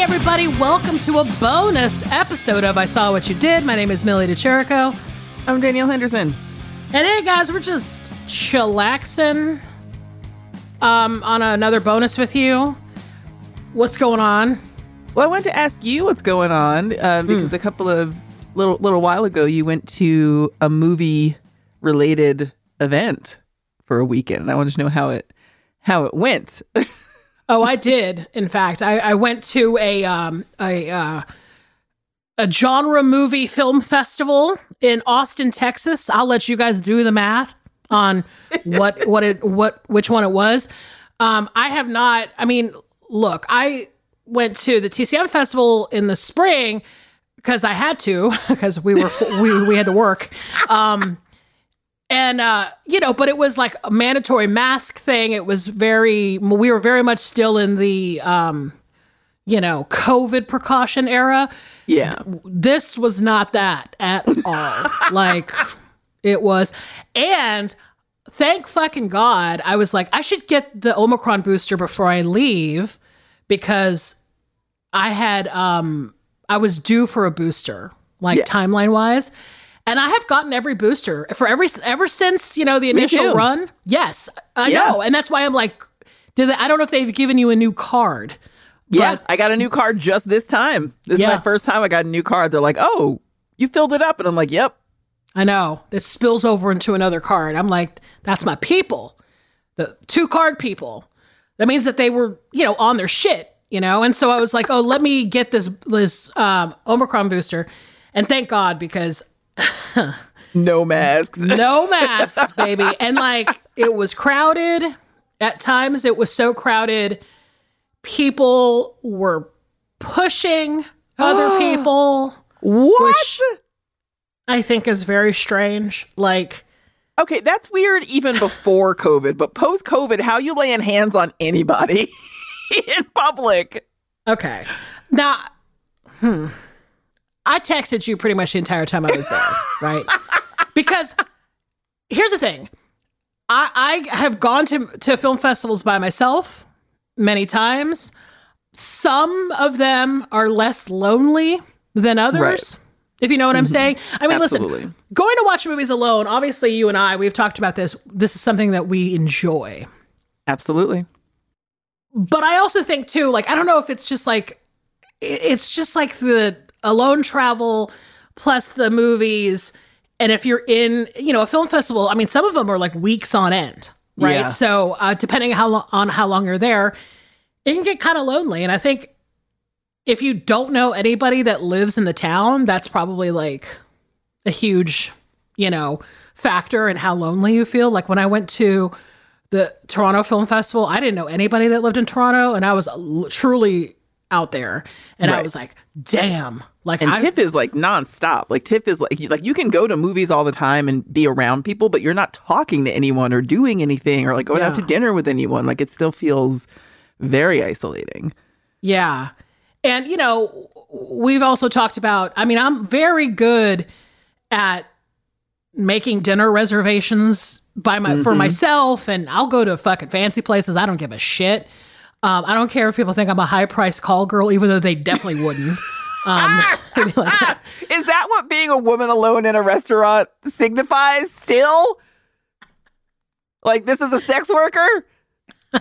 Hey, everybody, welcome to a bonus episode of I Saw What You Did. My name is Millie De Chirico. I'm Danielle Henderson. And hey, guys, we're just chillaxing um, on another bonus with you. What's going on? Well, I wanted to ask you what's going on uh, because a couple of little little while ago you went to a movie related event for a weekend. And I wanted to know how it how it went. Oh, I did. In fact, I, I went to a um, a uh, a genre movie film festival in Austin, Texas. I'll let you guys do the math on what what it what which one it was. Um, I have not. I mean, look, I went to the TCM festival in the spring because I had to because we were we we had to work. Um, and uh, you know, but it was like a mandatory mask thing. It was very we were very much still in the um, you know, COVID precaution era. yeah. This was not that at all. like it was and thank fucking God, I was like, I should get the Omicron booster before I leave because I had um I was due for a booster, like Yeah. timeline wise. And I have gotten every booster for every ever since, you know, the initial run. Yes, I Yeah. know. And that's why I'm like, did they, I don't know if they've given you a new card. Yeah, I got a new card just this time. This is my first time I got a new card. They're like, "Oh, you filled it up," and I'm like, "Yep." I know. It spills over into another card. I'm like, that's my people. The two card people. That means that they were, you know, on their shit, you know? And so I was like, oh, let me get this this um Omicron booster. And thank God because No masks. no masks, baby. And like it was crowded. At times it was so crowded. People were pushing other people, What? I think is very strange. Like okay, that's weird even before COVID, but post COVID, how you laying hands on anybody in public? Okay. Now, hmm. I texted you pretty much the entire time I was there, right? Because here's the thing. I, I have gone to, to film festivals by myself many times. Some of them are less lonely than others. Right. If you know what I'm mm-hmm. saying. I mean, Absolutely. listen, going to watch movies alone, obviously you and I, we've talked about this. This is something that we enjoy. Absolutely. but I also think too, like I don't know if it's just like it's just like the alone travel plus the movies, and if you're in, you know, a film festival, I mean, some of them are like weeks on end, right? Yeah. So uh, depending how lo- on how long you're there, it can get kind of lonely, and I think if you don't know anybody that lives in the town, that's probably like a huge, you know, factor in how lonely you feel. Like when I went to the Toronto Film Festival, I didn't know anybody that lived in Toronto, and I was truly out there, and I was like, "Damn!" Like And I, TIFF is like nonstop. Like TIFF is like you, like you can go to movies all the time and be around people, but you're not talking to anyone or doing anything or like going out to dinner with anyone. Like it still feels very isolating. Yeah. And, you know, we've also talked about, I mean, I'm very good at making dinner reservations by my for myself and I'll go to fucking fancy places. I don't give a shit. Um, I don't care if people think I'm a high price call girl, even though they definitely wouldn't. Um, ah, like, ah, ah. Is that what being a woman alone in a restaurant signifies still? Like this is a sex worker?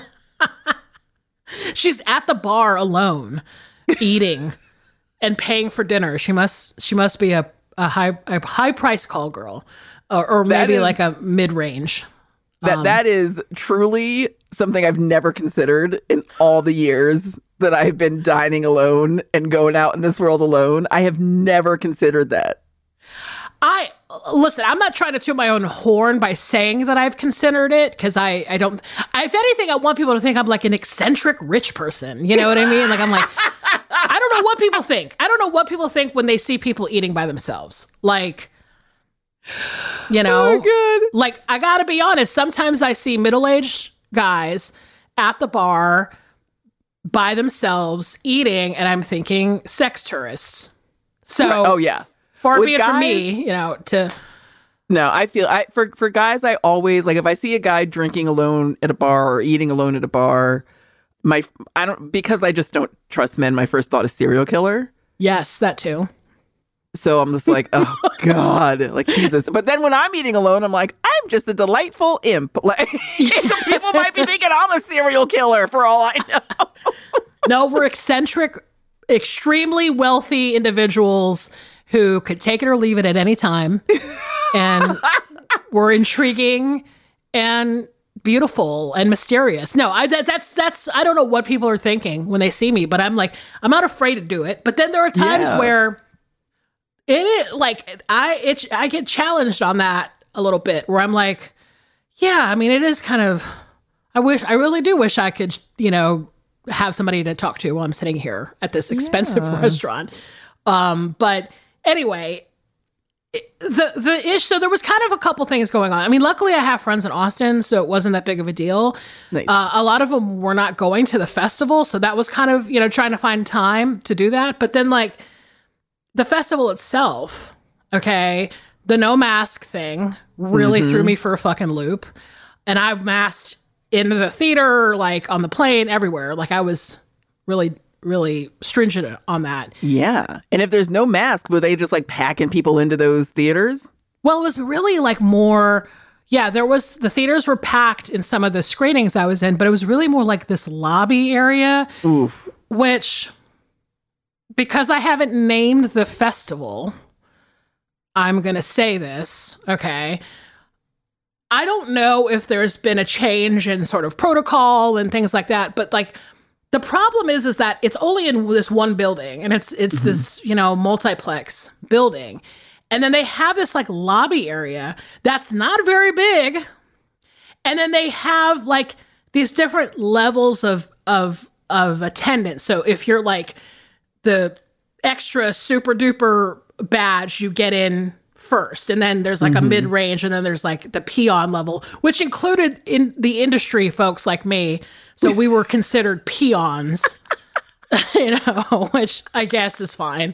she's at the bar alone, eating and paying for dinner. She must she must be a, a high a high price call girl, or, or maybe is- like a mid range. That um, that is truly something I've never considered in all the years that I've been dining alone and going out in this world alone. I have never considered that. I listen, I'm not trying to toot my own horn by saying that I've considered it because I, I don't, I, if anything, I want people to think I'm like an eccentric rich person. You know what I mean? Like, I'm like, I don't know what people think. I don't know what people think when they see people eating by themselves. Like, you know, oh like, I gotta be honest, sometimes I see middle aged guys at the bar by themselves eating, and I'm thinking sex tourists. So, Right. Oh yeah. far With be it from me, you know, to No, I feel I for for guys I always like if I see a guy drinking alone at a bar or eating alone at a bar, my I don't because I just don't trust men. My first thought is serial killer. yes, that too. So I'm just like, oh God, like Jesus. But then when I'm eating alone, I'm like, I'm just a delightful imp. Like people might be thinking I'm a serial killer for all I know. No, we're eccentric, extremely wealthy individuals who could take it or leave it at any time. And we're intriguing and beautiful and mysterious. No, I that, that's that's I don't know what people are thinking when they see me, but I'm like I'm not afraid to do it. But then there are times Yeah. where it is like I it I get challenged on that a little bit where I'm like, yeah, I mean it is kind of I wish I really do wish I could, you know, have somebody to talk to while I'm sitting here at this expensive restaurant. Um, but anyway, it- the the ish. So there was kind of a couple things going on. I mean, luckily I have friends in Austin, so it wasn't that big of a deal. Nice. Uh, a lot of them were not going to the festival, so that was kind of you know trying to find time to do that. But then like the festival itself, okay, the no mask thing really threw mm-hmm. me for a fucking loop, and I masked into the theater, like on the plane, everywhere. Like I was really really stringent on that. Yeah. And if there's no mask, were they just like packing people into those theaters? Well, it was really like more. Yeah, there was the theaters were packed in some of the screenings I was in, but it was really more like this lobby area, Oof. which because I haven't named the festival, I'm going to say this, okay? I don't know if there's been a change in sort of protocol and things like that, but like the problem is is that it's only in this one building and it's it's mm-hmm. this, you know, multiplex building. And then they have this like lobby area that's not very big. And then they have like these different levels of of of attendance. So if you're like the extra super duper badge, you get in first. And then there's like a mid range, and then there's like the peon level, which included in the industry folks like me. So we were considered peons. you know, which I guess is fine.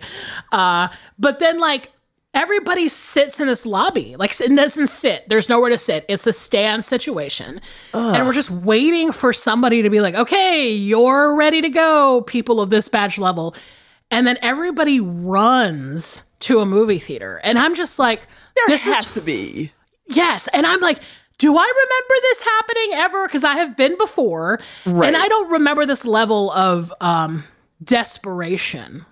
Uh, but then like everybody sits in this lobby, like it doesn't sit. There's nowhere to sit. It's a stand situation, and we're just waiting for somebody to be like, "Okay, you're ready to go, people of this badge level," and then everybody runs to a movie theater, and I'm just like, There "This has to be. Yes. And I'm like, do I remember this happening ever? Because I have been before. Right. And I don't remember this level of um, desperation.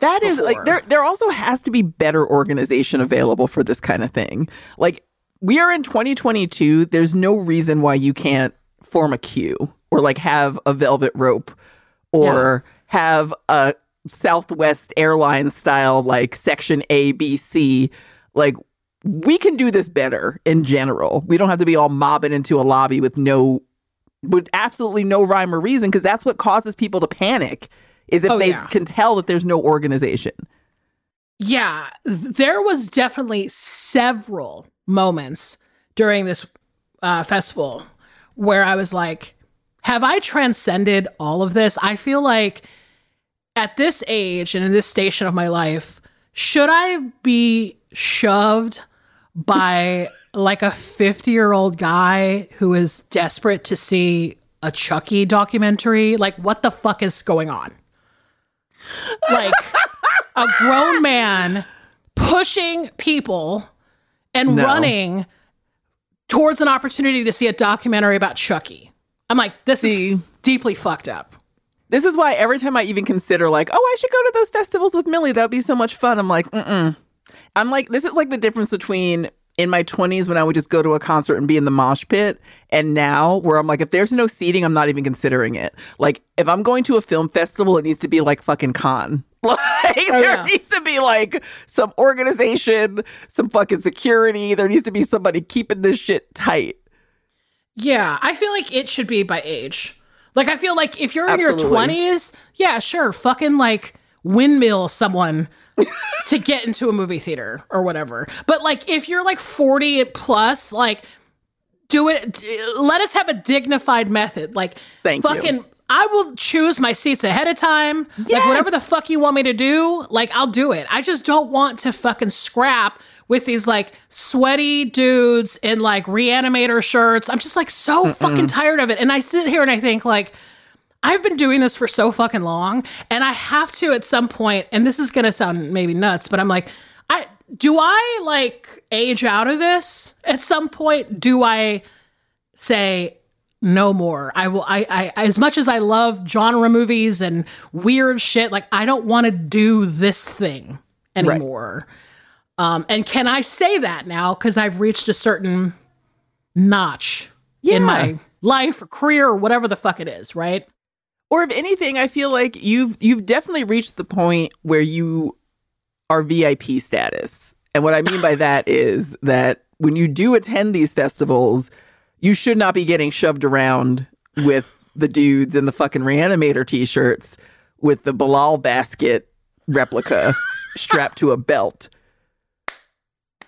That is like there there also has to be better organization available for this kind of thing. Like we are in 2022, there's no reason why you can't form a queue or like have a velvet rope or have a Southwest Airlines style like section A B C. Like we can do this better in general. We don't have to be all mobbing into a lobby with no with absolutely no rhyme or reason because that's what causes people to panic is if Oh, they yeah. can tell that there's no organization. Yeah. There was definitely several moments during this uh, festival where I was like, have I transcended all of this? I feel like at this age and in this station of my life, should I be shoved by like a 50 year old guy who is desperate to see a Chucky documentary? Like, what the fuck is going on? Like, a grown man pushing people and No. running towards an opportunity to see a documentary about Chucky. I'm like, this See. is deeply fucked up. This is why every time I even consider like, oh, I should go to those festivals with Millie. That'd be so much fun. I'm like, mm-mm. I'm like, this is like the difference between in my 20s when I would just go to a concert and be in the mosh pit. And now where I'm like, if there's no seating, I'm not even considering it. Like, if I'm going to a film festival, it needs to be like fucking con. Like, Oh, there yeah. needs to be like some organization, some fucking security. There needs to be somebody keeping this shit tight. Yeah, I feel like it should be by age. Like I feel like if you're in your twenties, yeah, sure, fucking like windmill someone to get into a movie theater or whatever. But like if you're like 40 plus, like do it let us have a dignified method. Like Thank you. fucking I will choose my seats ahead of time. Like whatever the fuck you want me to do, like I'll do it. I just don't want to fucking scrap with these like sweaty dudes in like reanimator shirts. I'm just like so fucking tired of it. And I sit here and I think like I've been doing this for so fucking long and I have to at some point and this is going to sound maybe nuts, but I'm like I do I like age out of this at some point? Do I say no more. I will. I, I. As much as I love genre movies and weird shit, like I don't want to do this thing anymore. Um, and can I say that now because I've reached a certain notch in my life or career or whatever the fuck it is, right? Or if anything, I feel like you've you've definitely reached the point where you are VIP status. And what I mean by that is that when you do attend these festivals, you should not be getting shoved around with the dudes in the fucking reanimator t-shirts with the Belial basket replica strapped to a belt.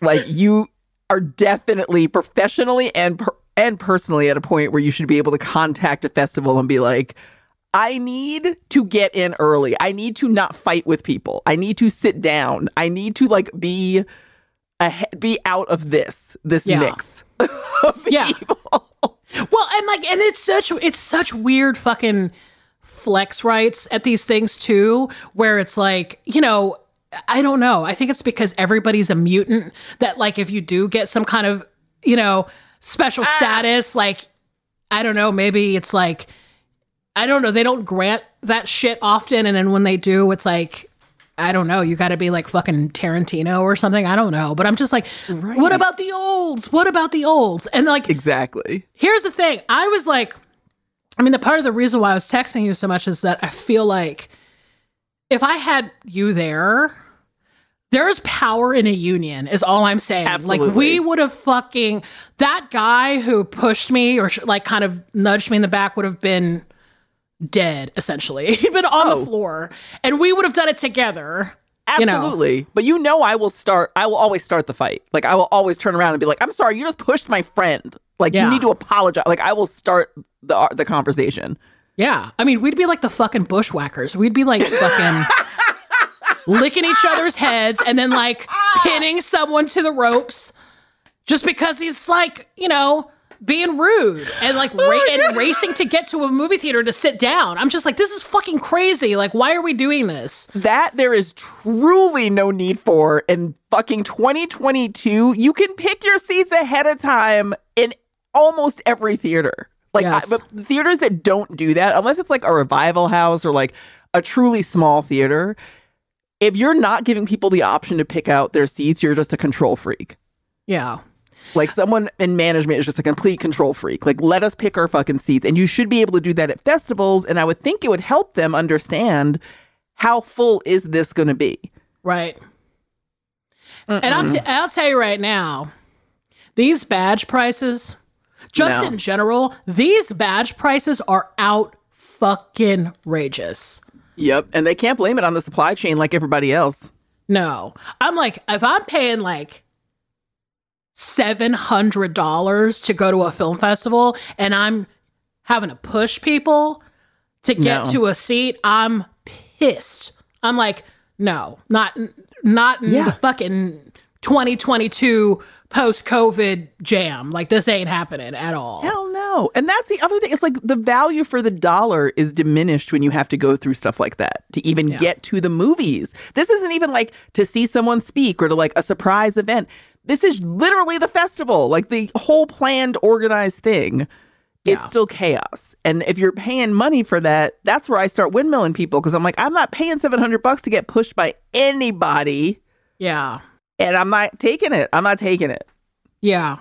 Like you are definitely professionally and per- and personally at a point where you should be able to contact a festival and be like, I need to get in early. I need to not fight with people. I need to sit down. I need to like be ahe- be out of this this Yeah. mix of Yeah. people. Well, and like, and it's such it's such weird fucking flex rights at these things too, where it's like, you know, I don't know. I think it's because everybody's a mutant that like if you do get some kind of, you know, special ah. status, like I don't know, maybe it's like I don't know, they don't grant that shit often and then when they do, it's like I don't know, you got to be like fucking Tarantino or something. I don't know, but I'm just like, what about the olds? What about the olds? And like Exactly. Here's the thing. I was like, I mean, the part of the reason why I was texting you so much is that I feel like if I had you there, there's power in a union, is all I'm saying. Like, we would have fucking, that guy who pushed me or sh- like kind of nudged me in the back would have been dead, essentially. He'd been on Oh. the floor and we would have done it together. you know. Absolutely. But you know I will start I will always start the fight. Like I will always turn around and be like, "I'm sorry, you just pushed my friend." Like Yeah. you need to apologize. Like I will start the the conversation. Yeah. I mean, we'd be like the fucking bushwhackers. We'd be like fucking licking each other's heads and then like pinning someone to the ropes just because he's like, you know, being rude and like ra- oh, and racing to get to a movie theater to sit down. I'm just like, this is fucking crazy. Like, why are we doing this? That there is truly no need for in fucking 2022. You can pick your seats ahead of time in almost every theater. Like, I, but theaters that don't do that, unless it's like a revival house or like a truly small theater, if you're not giving people the option to pick out their seats, you're just a control freak. Yeah. Like someone in management is just a complete control freak. Like let us pick our fucking seats. And you should be able to do that at festivals. And I would think it would help them understand how full is this going to be. Right. And I'll, t- I'll tell you right now, these badge prices, just No. in general, these badge prices are out fucking rageous. Yep. And they can't blame it on the supply chain like everybody else. No, I'm like, if I'm paying like $700 to go to a film festival and I'm having to push people to get No. to a seat, I'm pissed. I'm like, no, not not in Yeah. the fucking 2022 post COVID jam. Like this ain't happening at all. Hell no. And that's the other thing. It's like the value for the dollar is diminished when you have to go through stuff like that to even get to the movies. This isn't even like to see someone speak or to like a surprise event. This is literally the festival. Like the whole planned, organized thing is still chaos. And if you're paying money for that, that's where I start windmilling people because I'm like, I'm not paying 700 bucks to get pushed by anybody Yeah. and I'm not taking it. I'm not taking it. Yeah.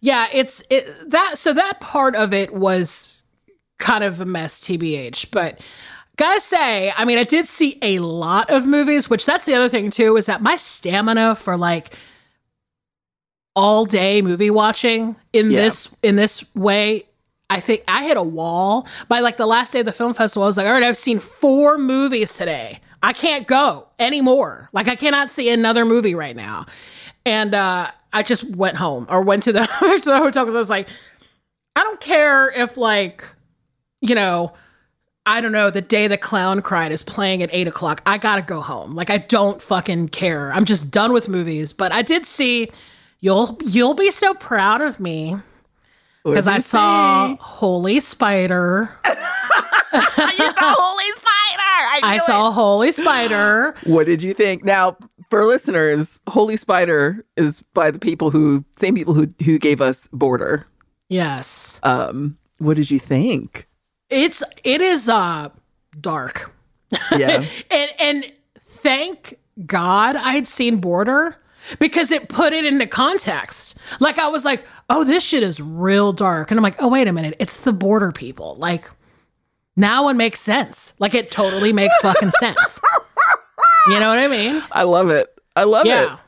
Yeah, it's it that so that part of it was kind of a mess TBH, but gotta say, I mean, I did see a lot of movies, which that's the other thing too, is that my stamina for like all day movie watching in Yeah. this in this way I think I hit a wall by like the last day of the film festival. I was like, all right, I've seen four movies today. I can't go anymore. Like I cannot see another movie right now. And uh, I just went home or went to the, to the hotel because I was like, I don't care if like, you know, I don't know, the day the clown cried is playing at eight o'clock. I gotta go home. Like I don't fucking care. I'm just done with movies. But I did see you'll you'll be so proud of me because I saw Holy Spider. you saw Holy Spider. I, I saw Holy Spider. What did you think? Now, for listeners, Holy Spider is by the people who same people who who gave us Border. Yes. Um, what did you think? It's it is uh dark. Yeah. and and thank God I'd seen Border because it put it into context. Like I was like, oh, this shit is real dark. And I'm like, oh, wait a minute, it's the border people. Like now it makes sense. Like it totally makes fucking sense. You know what I mean? I love it. I love Yeah. it.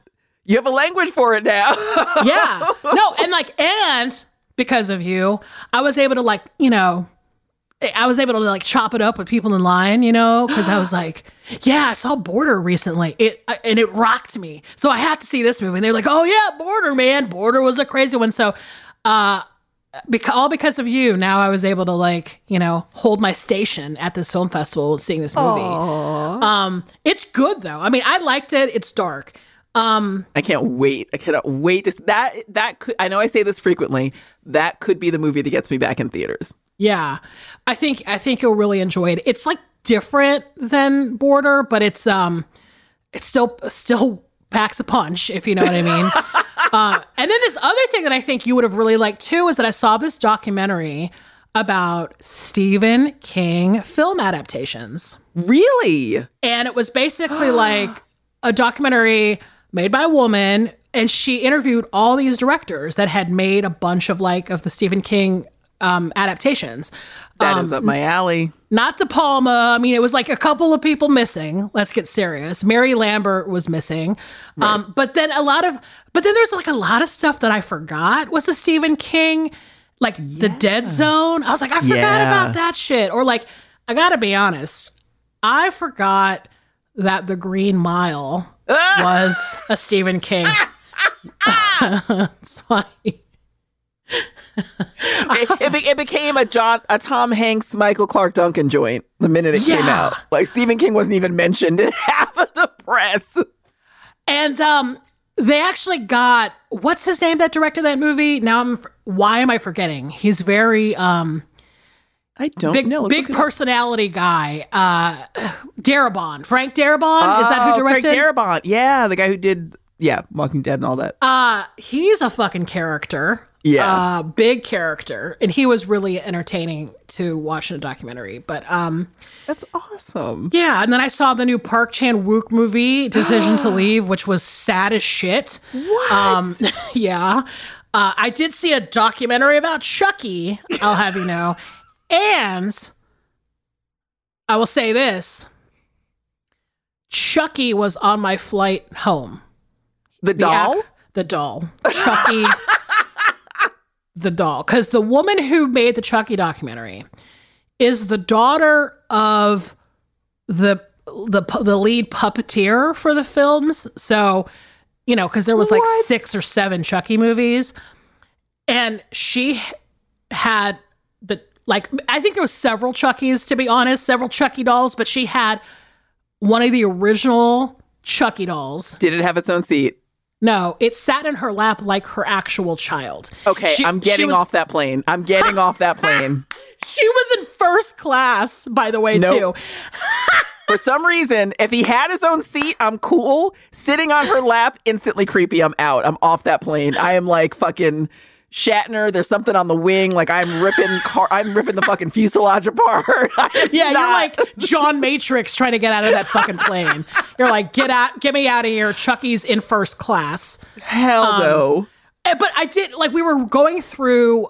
You have a language for it now. yeah. No, and like, and because of you, I was able to like, you know, I was able to like chop it up with people in line, you know, because I was like, yeah, I saw Border recently, it and it rocked me. So I had to see this movie. And they're like, oh yeah, Border, man, Border was a crazy one. So, uh, because all because of you, now I was able to like, you know, hold my station at this film festival seeing this movie. Um, it's good though. I mean, I liked it. It's dark. Um, I can't wait. I cannot wait. To, that that could. I know I say this frequently. That could be the movie that gets me back in theaters. Yeah. I think I think you'll really enjoy it. It's like different than Border, but it's um it's still still packs a punch, if you know what I mean. uh, and then this other thing that I think you would have really liked too is that I saw this documentary about Stephen King film adaptations. Really? And it was basically like a documentary made by a woman and she interviewed all these directors that had made a bunch of like of the Stephen King um, adaptations. That is up my alley. Not De Palma. I mean, it was like a couple of people missing. Let's get serious. Mary Lambert was missing. Um, but then a lot of, but then there's like a lot of stuff that I forgot was the Stephen King, like the Dead Zone. I was like, I forgot Yeah. about that shit. Or like, I gotta be honest, I forgot that The Green Mile was a Stephen King. That's why. It, it, be- it became a John, a Tom Hanks, Michael Clarke Duncan joint the minute it came out. Like Stephen King wasn't even mentioned in half of the press. And um, they actually got what's his name that directed that movie? Now I'm why am I forgetting? He's very um I don't big know. big personality guy. Uh, Darabont, Frank Darabont is that who directed? Oh, Frank Darabont. Yeah, the guy who did yeah, Walking Dead and all that. uh, he's a fucking character. Yeah. uh, big character, and he was really entertaining to watch in a documentary. But um, That's awesome. Yeah, and then I saw the new Park Chan Wook movie, Decision to Leave, which was sad as shit. What? Um, yeah. Uh, I did see a documentary about Chucky, I'll have you know. And I will say this Chucky was on my flight home. the The doll? ac- the doll. Chucky. the doll. Because the woman who made the Chucky documentary is the daughter of the the the lead puppeteer for the films. So, you know, because there was like What? six or seven Chucky movies, and she had the like I think there was several Chuckies to be honest, several Chucky dolls, but she had one of the original Chucky dolls. Did it have its own seat? No, it sat in her lap like her actual child. Okay, She- I'm getting was- off that plane. I'm getting off that plane. She was in first class, by the way, Nope. too. For some reason, if he had his own seat, I'm cool. Sitting on her lap, instantly creepy. I'm out. I'm off that plane. I am like fucking Shatner. There's something on the wing. Like I'm ripping car. I'm ripping the fucking fuselage apart. Yeah, not- you're like John Matrix trying to get out of that fucking plane. You're like, get out, get me out of here. Chucky's in first class. hell um, no. Eh, But I did like we were going through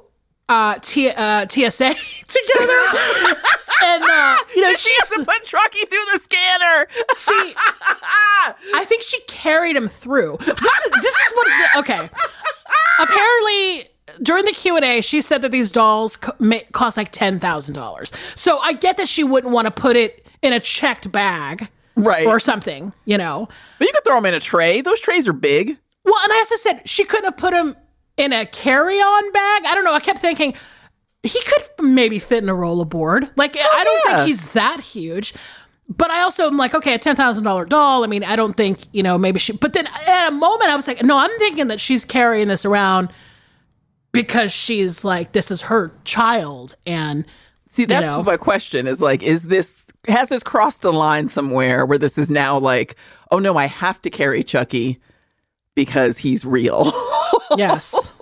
uh, T- uh TSA together, and uh, you know She has to put Trucky through the scanner. see. I think she carried him through. This is, this is what. Okay. Apparently, during the Q and A, she said that these dolls cost like ten thousand dollars. So I get that she wouldn't want to put it in a checked bag Right. or something. You know. but you could throw them in a tray. Those trays are big. Well, and I also said she couldn't have put them in a carry-on bag. I don't know. I kept thinking he could maybe fit in a rollerboard. Like oh, I don't yeah. think he's that huge. But I also am like, okay, a ten thousand dollar doll. I mean, I don't think you know maybe she. But then at a moment, I was like, no, I'm thinking that she's carrying this around because she's like, this is her child, and See, that's know. my question is like, is this, has this crossed the line somewhere where this is now like, oh no, I have to carry Chucky because he's real? yes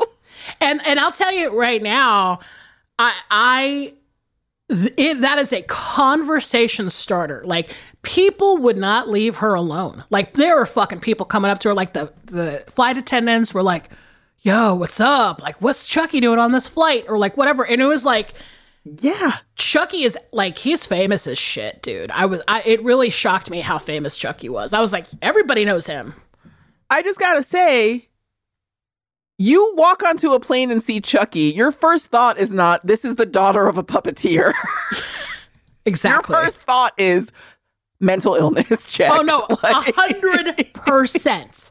and and i'll tell you right now i i it, that is a conversation starter like people would not leave her alone like there were fucking people coming up to her like the the flight attendants were like yo what's up like what's chucky doing on this flight or like whatever and it was like yeah. chucky is like he's famous as shit dude i was I, it really shocked me how famous chucky was i was like everybody knows him I just gotta say, you walk onto a plane and see Chucky, your first thought is not, this is the daughter of a puppeteer. exactly Your first thought is mental illness check. Oh no, a hundred percent,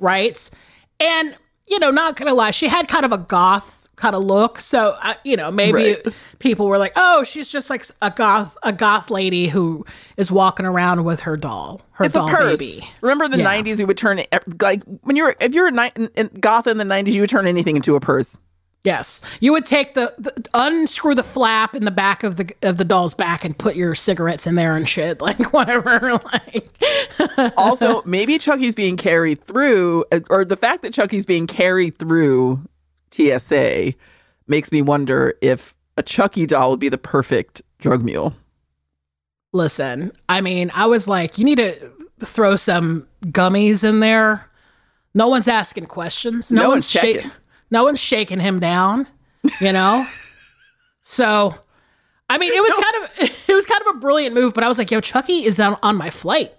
right? And you know, not gonna lie, she had kind of a goth kind of look, so uh, you know, maybe Right. people were like, "Oh, she's just like a goth, a goth lady who is walking around with her doll, her It's a doll purse. baby." Remember the Yeah. '90s, we would turn like when you were if you were ni- in, in goth in the '90s, you would turn anything into a purse. Yes, you would take the, the unscrew the flap in the back of the of the doll's back and put your cigarettes in there and shit, like whatever, like. Also, maybe Chucky's being carried through, uh, or the fact that Chucky's being carried through TSA makes me wonder if a Chucky doll would be the perfect drug mule. Listen, I mean, I was like, you need to throw some gummies in there. No one's asking questions. No, No one's one's shaking. checking. No one's shaking him down. You know. so, I mean, it was kind of it was kind of a brilliant move. But I was like, yo, Chucky is on on my flight.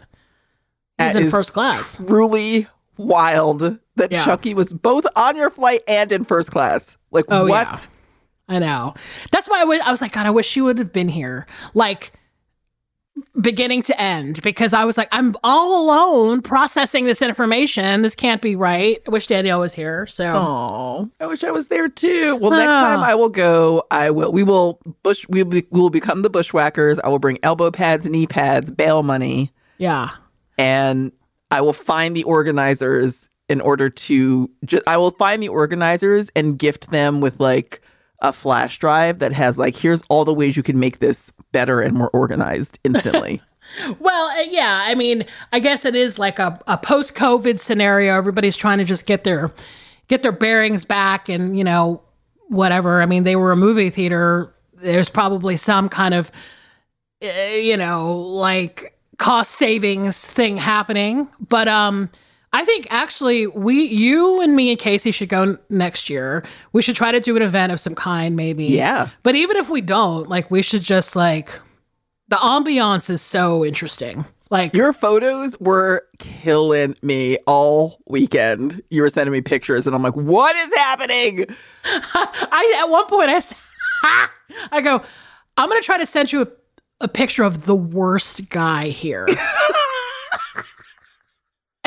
He's That in first class. Truly wild that Yeah. Chucky was both on your flight and in first class. Like Oh, what? yeah. I know. That's why I was like, God, I wish she would have been here. Like beginning to end because I was like, I'm all alone processing this information. This can't be right. I wish Danielle was here. So Oh, I wish I was there too. Well, next Oh. time I will go. I will. We will bush. We will, be, we will become the bushwhackers. I will bring elbow pads, knee pads, bail money, yeah. and I will find the organizers in order to. Ju- I will find the organizers and gift them with like a flash drive that has like here's all the ways you can make this better and more organized instantly. Well, uh, yeah. I mean, I guess it is like a, a post COVID scenario. Everybody's trying to just get their get their bearings back, and you know, whatever. I mean, they were a movie theater. There's probably some kind of, uh, you know, like cost savings thing happening. But um, I think actually we, you and me and Casey should go n- next year. We should try to do an event of some kind, maybe. Yeah. But even if we don't, like, we should just like the ambiance is so interesting. Like, Your photos were killing me all weekend. You were sending me pictures, and I'm like, "What is happening?" I at one point I said, I go, I'm gonna try to send you a, a picture of the worst guy here.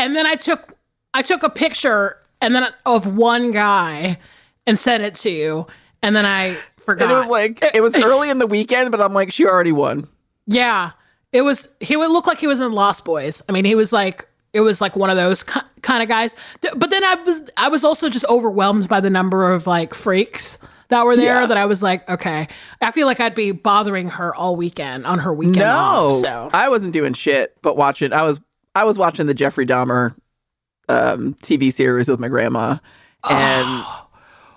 and then I took I took a picture and then of one guy and sent it to you, and then I forgot. And it was like it was early in the weekend, but I'm like, she already won. Yeah, it was. He would look like he was in Lost Boys. I mean, he was like it was like one of those kind of guys. But then I was I was also just overwhelmed by the number of like freaks that were there Yeah. that I was like, okay, I feel like I'd be bothering her all weekend on her weekend off. So I wasn't doing shit, but watching. I was I was watching the Jeffrey Dahmer um, TV series with my grandma, and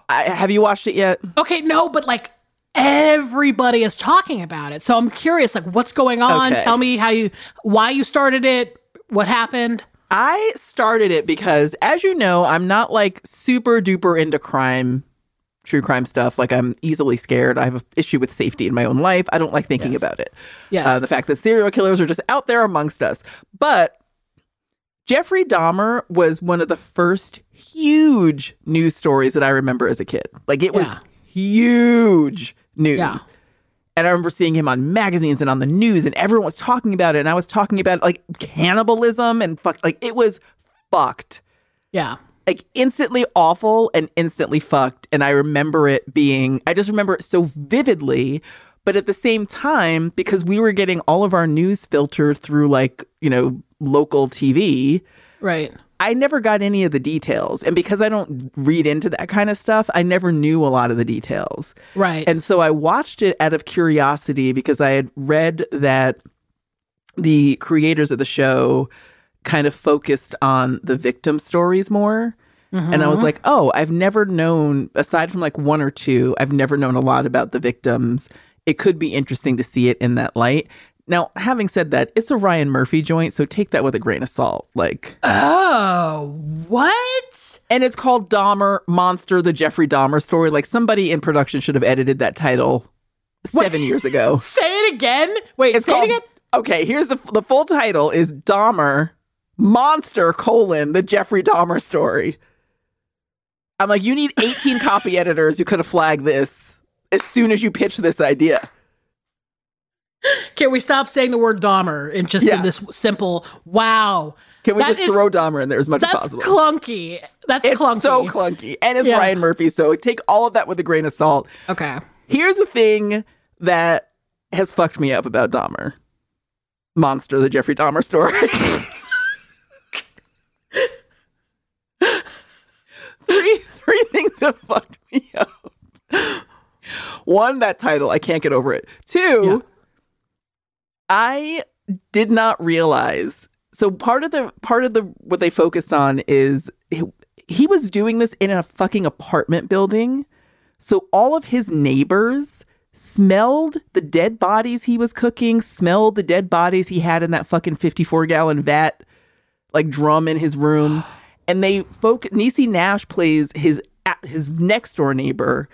I, have you watched it yet? okay, no, but like everybody is talking about it. So I'm curious, like, what's going on? Okay. Tell me how you, why you started it, what happened. I started it because, as you know, I'm not like super duper into crime, true crime stuff. Like, I'm easily scared. I have an issue with safety in my own life. I don't like thinking Yes. about it. Yes. Uh, the fact that serial killers are just out there amongst us. But Jeffrey Dahmer was one of the first huge news stories that I remember as a kid. Like, it was Yeah. huge news. Yeah. And I remember seeing him on magazines and on the news, and everyone was talking about it. And I was talking about like cannibalism and fuck, like it was fucked, yeah. like instantly awful and instantly fucked. And I remember it being, I just remember it so vividly. But at the same time, because we were getting all of our news filtered through like, you know, local TV, Right. I never got any of the details. And because I don't read into that kind of stuff, I never knew a lot of the details. Right. And so I watched it out of curiosity because I had read that the creators of the show kind of focused on the victim stories more. And I was mm-hmm. like, oh, I've never known, aside from like one or two, I've never known a lot about the victims. It could be interesting to see it in that light. Now, having said that, it's a Ryan Murphy joint, so take that with a grain of salt. Like, oh, what? and it's called Dahmer Monster, the Jeffrey Dahmer story. Like, somebody in production should have edited that title seven years ago. Say it again. Wait, It's say called. it again. Okay, here's the the full title is Dahmer Monster colon the Jeffrey Dahmer story. I'm like, you need 18 copy editors who could have flagged this as soon as you pitch this idea. Can we stop saying the word Dahmer and just Yeah. in this simple wow? Can we That just is- throw Dahmer in there as much as possible? That's clunky. That's it's clunky. so clunky, and it's Yeah. Ryan Murphy. So take all of that with a grain of salt. okay. Here's the thing that has fucked me up about Dahmer. Monster, the Jeffrey Dahmer story. three three things have fucked me up. One, that title, I can't get over it. Two, Yeah. I did not realize. So part of the part of the what they focused on is he, he was doing this in a fucking apartment building. So all of his neighbors smelled the dead bodies he was cooking, smelled the dead bodies he had in that fucking 54 gallon vat, like drum in his room. And they folk Niecy Nash plays his his next door neighbor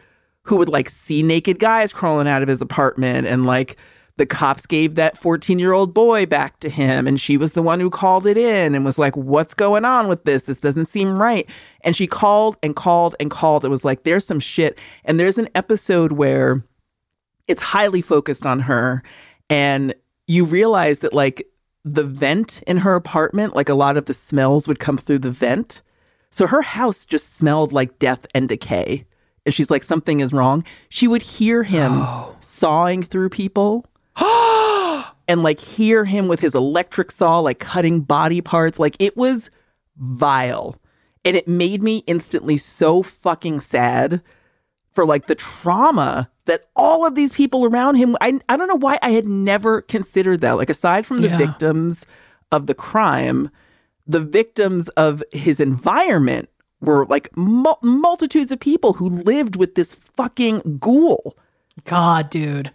who would like see naked guys crawling out of his apartment and like the cops gave that 14 year old boy back to him and she was the one who called it in and was like what's going on with this? This doesn't seem right. And she called and called and called. It was like there's some shit. And there's an episode where it's highly focused on her and you realize that like the vent in her apartment like a lot of the smells would come through the vent. So her house just smelled like death and decay and she's like something is wrong. She would hear him sawing through people and like hear him with his electric saw like cutting body parts. Like it was vile. And it made me instantly so fucking sad for like the trauma that all of these people around him I I don't know why I had never considered that. Like aside from the Yeah. victims of the crime the victims of his environment were like mul- multitudes of people who lived with this fucking ghoul. God, dude.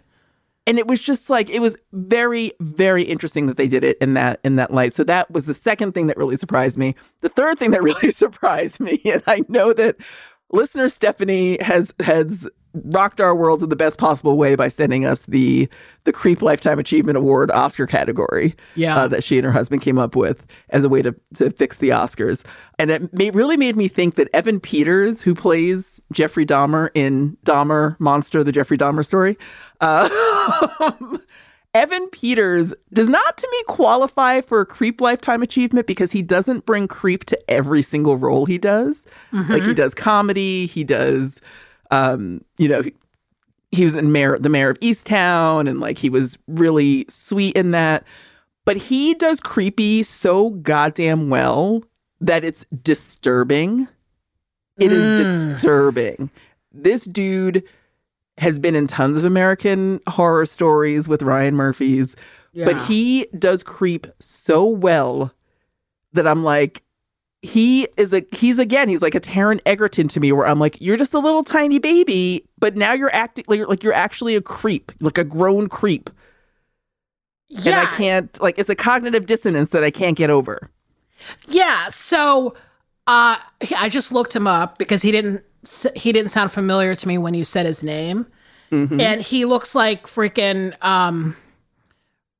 and it was just like it was very very interesting that they did it in that in that light. So that was the second thing that really surprised me. The third thing that really surprised me and i know that listener stephanie has has rocked our worlds in the best possible way by sending us the the creep lifetime achievement award oscar category Yeah. uh, that she and her husband came up with as a way to to fix the oscars and it ma- really made me think that evan peters who plays jeffrey dahmer in dahmer monster the jeffrey dahmer story uh, Evan Peters does not to me qualify for a creep lifetime achievement because he doesn't bring creep to every single role he does. Like he does comedy, he does um, you know, he, he was in Mare the Mare of Easttown and like he was really sweet in that. But he does creepy so goddamn well that it's disturbing. It is disturbing. This dude has been in tons of American horror stories with Ryan Murphy's, but he does creep so well that I'm like, he is a he's again he's like a Taron Egerton to me where I'm like you're just a little tiny baby but now you're acting like you're, like you're actually a creep like a grown creep. And I can't like it's a cognitive dissonance that I can't get over. Yeah. So uh, I just looked him up because he didn't he didn't sound familiar to me when you said his name, mm-hmm. and he looks like freaking um,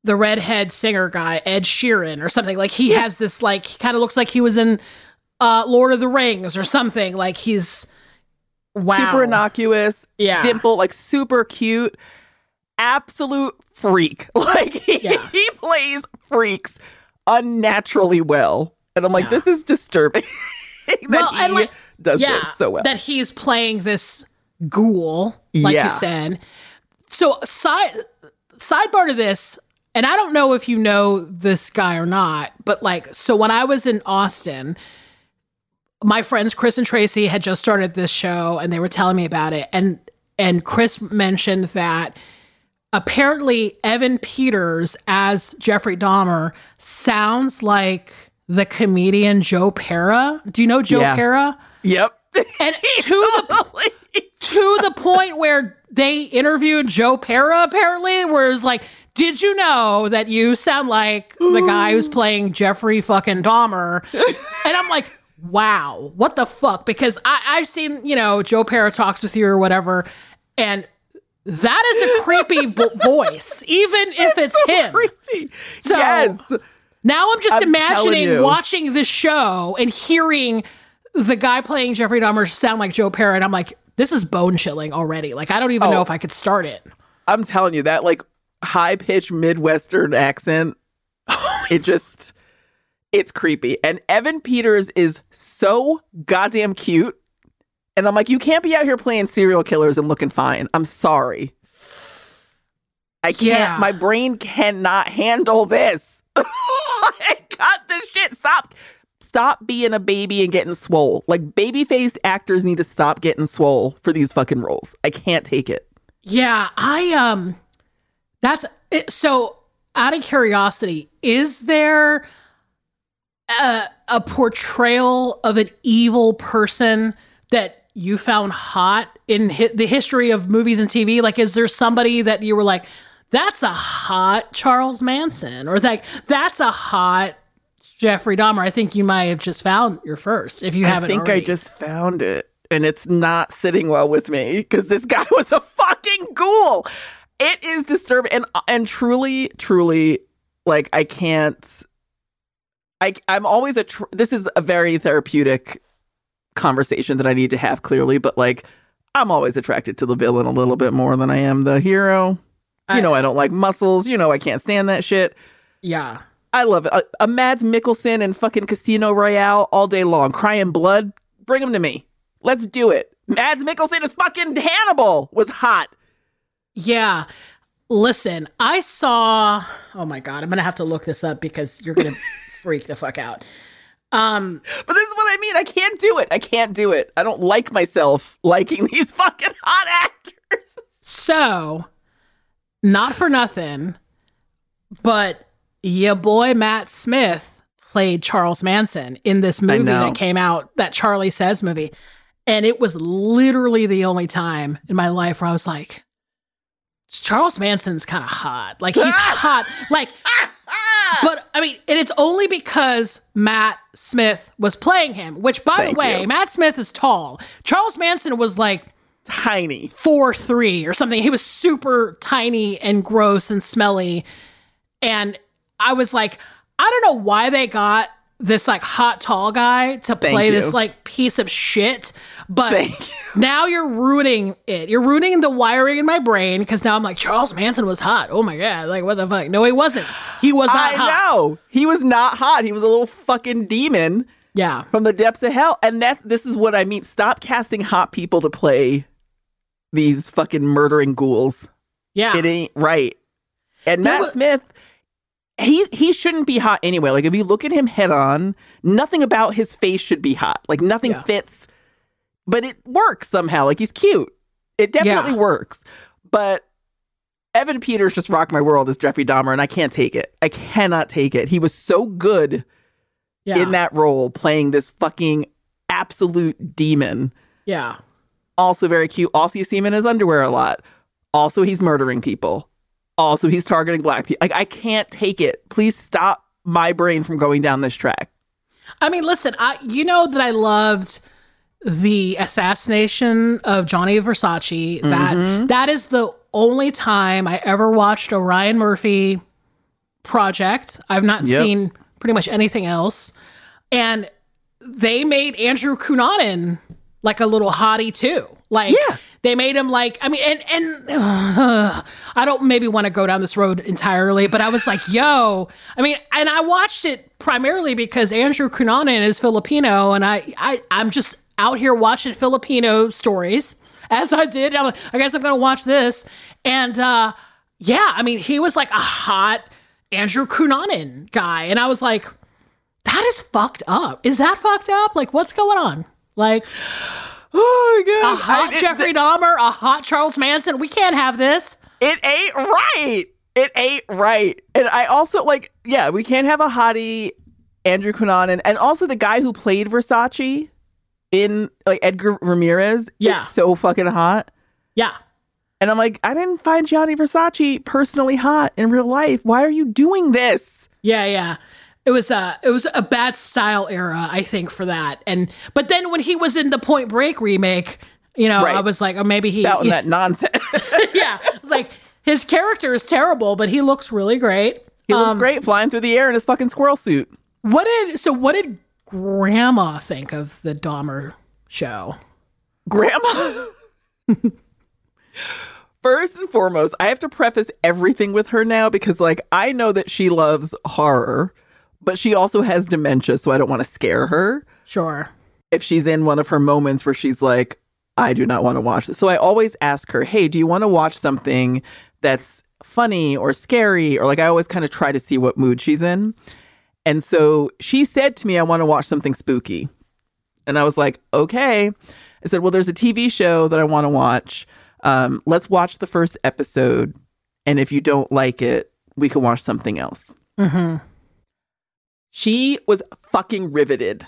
the redhead singer guy Ed Sheeran or something. Like he yeah. has this like he kind of looks like he was in uh, Lord of the Rings or something. Like he's wow, super innocuous, yeah, dimple, like super cute, absolute freak. Like he, yeah. he plays freaks unnaturally well, and I'm like, yeah. this is disturbing. that well, he like, does yeah, this so well. That he's playing this ghoul, like yeah. you said. So side sidebar to this, and I don't know if you know this guy or not, but like, so when I was in Austin, my friends Chris and Tracy had just started this show, and they were telling me about it, and and Chris mentioned that apparently Evan Peters as Jeffrey Dahmer sounds like the comedian Joe Pera. Do you know Joe yeah. Pera? Yep. And to the to the point where they interviewed Joe Pera apparently, where it's like, did you know that you sound like the guy who's playing Jeffrey fucking Dahmer? and I'm like, wow, what the fuck? Because I, I've seen, you know, Joe Pera talks with you or whatever, and that is a creepy voice, even if it's, it's so him. Creepy. So yes. Now I'm just I'm imagining watching this show and hearing the guy playing Jeffrey Dahmer sound like Joe and I'm like, this is bone chilling already. Like I don't even oh, know if I could start it. I'm telling you that like high pitched Midwestern accent, it just it's creepy. And Evan Peters is so goddamn cute. And I'm like, you can't be out here playing serial killers and looking fine. I'm sorry. I can't, yeah. my brain cannot handle this. cut this shit. Stop. Stop being a baby and getting swole. Like baby faced actors need to stop getting swole for these fucking roles. I can't take it. Yeah, I um that's it, so out of curiosity, is there a, a portrayal of an evil person that you found hot in hi- the history of movies and TV? Like, is there somebody that you were like, that's a hot Charles Manson, or like that's a hot Jeffrey Dahmer. I think you might have just found your first if you haven't. I think already. I just found it, and it's not sitting well with me because this guy was a fucking ghoul. It is disturbing, and and truly, truly, like I can't. I I'm always a. Tr- this is a very therapeutic conversation that I need to have clearly, but like I'm always attracted to the villain a little bit more than I am the hero. You I, know I don't like muscles. You know I can't stand that shit. Yeah. I love it. A, a Mads Mikkelsen and fucking Casino Royale all day long. Crying blood. Bring him to me. Let's do it. Mads Mikkelsen is fucking Hannibal. Was hot. Yeah. Listen, I saw. Oh my god, I'm gonna have to look this up because you're gonna freak the fuck out. Um, but this is what I mean. I can't do it. I can't do it. I don't like myself liking these fucking hot actors. So not for nothing, but your boy Matt Smith played Charles Manson in this movie that came out, that Charlie Says movie. And it was literally the only time in my life where I was like, Charles Manson's kind of hot. Like he's hot. Like, but I mean, and it's only because Matt Smith was playing him, which by Thank the way, you. Matt Smith is tall. Charles Manson was like tiny. Four three or something. He was super tiny and gross and smelly. And I was like, I don't know why they got this like hot tall guy to play this like piece of shit. But now you're ruining it. You're ruining the wiring in my brain because now I'm like, Charles Manson was hot. Oh my God. Like, what the fuck? No, he wasn't. He was not I hot. know. He was not hot. He was a little fucking demon. Yeah. From the depths of hell. And that this is what I mean. Stop casting hot people to play these fucking murdering ghouls. Yeah. It ain't right. And Matt was- Smith, he he shouldn't be hot anyway. Like if you look at him head on, nothing about his face should be hot. Like nothing yeah. fits. But it works somehow. Like he's cute. It definitely yeah. works. But Evan Peters just rocked my world as Jeffrey Dahmer, and I can't take it. I cannot take it. He was so good yeah. in that role, playing this fucking absolute demon. Yeah also very cute. Also, you see him in his underwear a lot. Also, he's murdering people. Also, he's targeting black people. Like, I can't take it. Please stop my brain from going down this track. I mean, listen, I you know that I loved the assassination of Gianni Versace. That Mm-hmm. that is the only time I ever watched a Ryan Murphy project. I've not Yep. seen pretty much anything else. And they made Andrew Cunanan like a little hottie too. Like Yeah. They made him like I mean and and uh, I don't maybe want to go down this road entirely, but I was like, yo, I mean, and I watched it primarily because Andrew Cunanan is Filipino and I I I'm just out here watching Filipino stories as I did. I'm like, I guess I'm going to watch this and uh yeah, I mean, he was like a hot Andrew Cunanan guy and I was like that is fucked up. Is that fucked up? Like what's going on? Like Oh my god! a hot I- Jeffrey Dahmer, a hot Charles Manson. We can't have this. It ain't right. It ain't right. And I also like, yeah, we can't have a hottie Andrew Cunanan and also the guy who played Versace in like Edgar Ramirez Yeah. is so fucking hot. Yeah. And I'm like, I didn't find Gianni Versace personally hot in real life. Why are you doing this? Yeah, yeah. It was a it was a bad style era, I think, for that. And but then when he was in the Point Break remake, you know, Right. I was like, oh, maybe he. Out in that nonsense. yeah, it's like his character is terrible, but he looks really great. he looks Um, great flying through the air in his fucking squirrel suit. What did so? What did Grandma think of the Dahmer show? Grandma. First and foremost, I have to preface everything with her now because, like, I know that she loves horror, but she also has dementia, so I don't want to scare her Sure. if she's in one of her moments where she's like, I do not want to watch this. So I always ask her, hey, do you want to watch something that's funny or scary? Or like, I always kind of try to see what mood she's in. And so she said to me, I want to watch something spooky. And I was like, okay. I said, well, there's a TV show that I want to watch. Um, let's watch the first episode. And if you don't like it, we can watch something else. Mm-hmm. She was fucking riveted.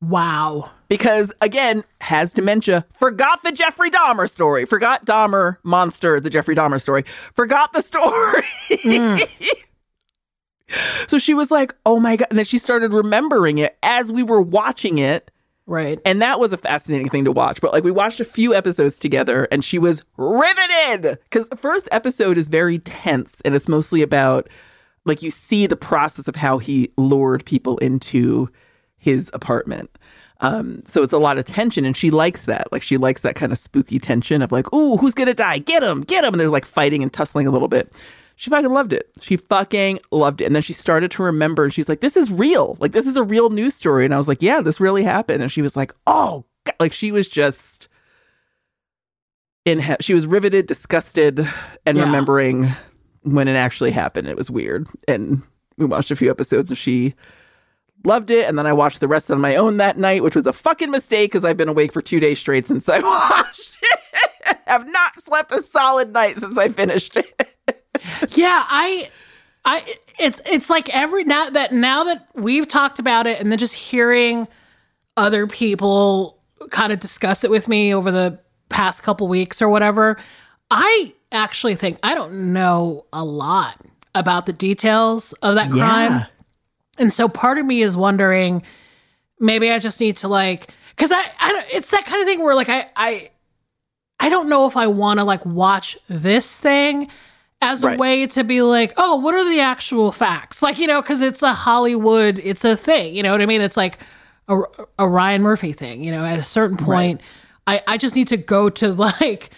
Wow. because again has dementia. Forgot the jeffrey dahmer story. Forgot dahmer monster the jeffrey dahmer story. Forgot the story. Mm. So she was like oh my god. And then she started remembering it as we were watching it. Right. and that was a fascinating thing to watch. But like we watched a few episodes together and she was riveted! Because the first episode is very tense and it's mostly about like you see the process of how he lured people into his apartment. Um so it's a lot of tension and she likes that. Like she likes that kind of spooky tension of like oh who's gonna die? Get him get him! And there's like fighting and tussling a little bit. She fucking loved it. She fucking loved it. And then she started to remember and she's like this is real. Like this is a real news story. And i was like yeah this really happened. And she was like oh God. like she was just in he- she was riveted disgusted and Yeah. remembering when it actually happened it was weird. And we watched a few episodes and she loved it. And then i watched the rest on my own that night which was a fucking mistake because i've been awake for two days straight since i watched it. Have not slept a solid night since i finished it. Yeah i i it's it's like every now that now that we've talked about it and then just hearing other people kind of discuss it with me over the past couple weeks or whatever i actually think i don't know a lot about the details of that crime. And so part of me is wondering maybe i just need to like because I, I don't- it's that kind of thing where like i i i don't know if i want to like watch this thing as a Right. way to be like oh what are the actual facts? Like you know because it's a hollywood it's a thing you know what i mean? It's like a, a ryan murphy thing you know at a certain point. I i just need to go to like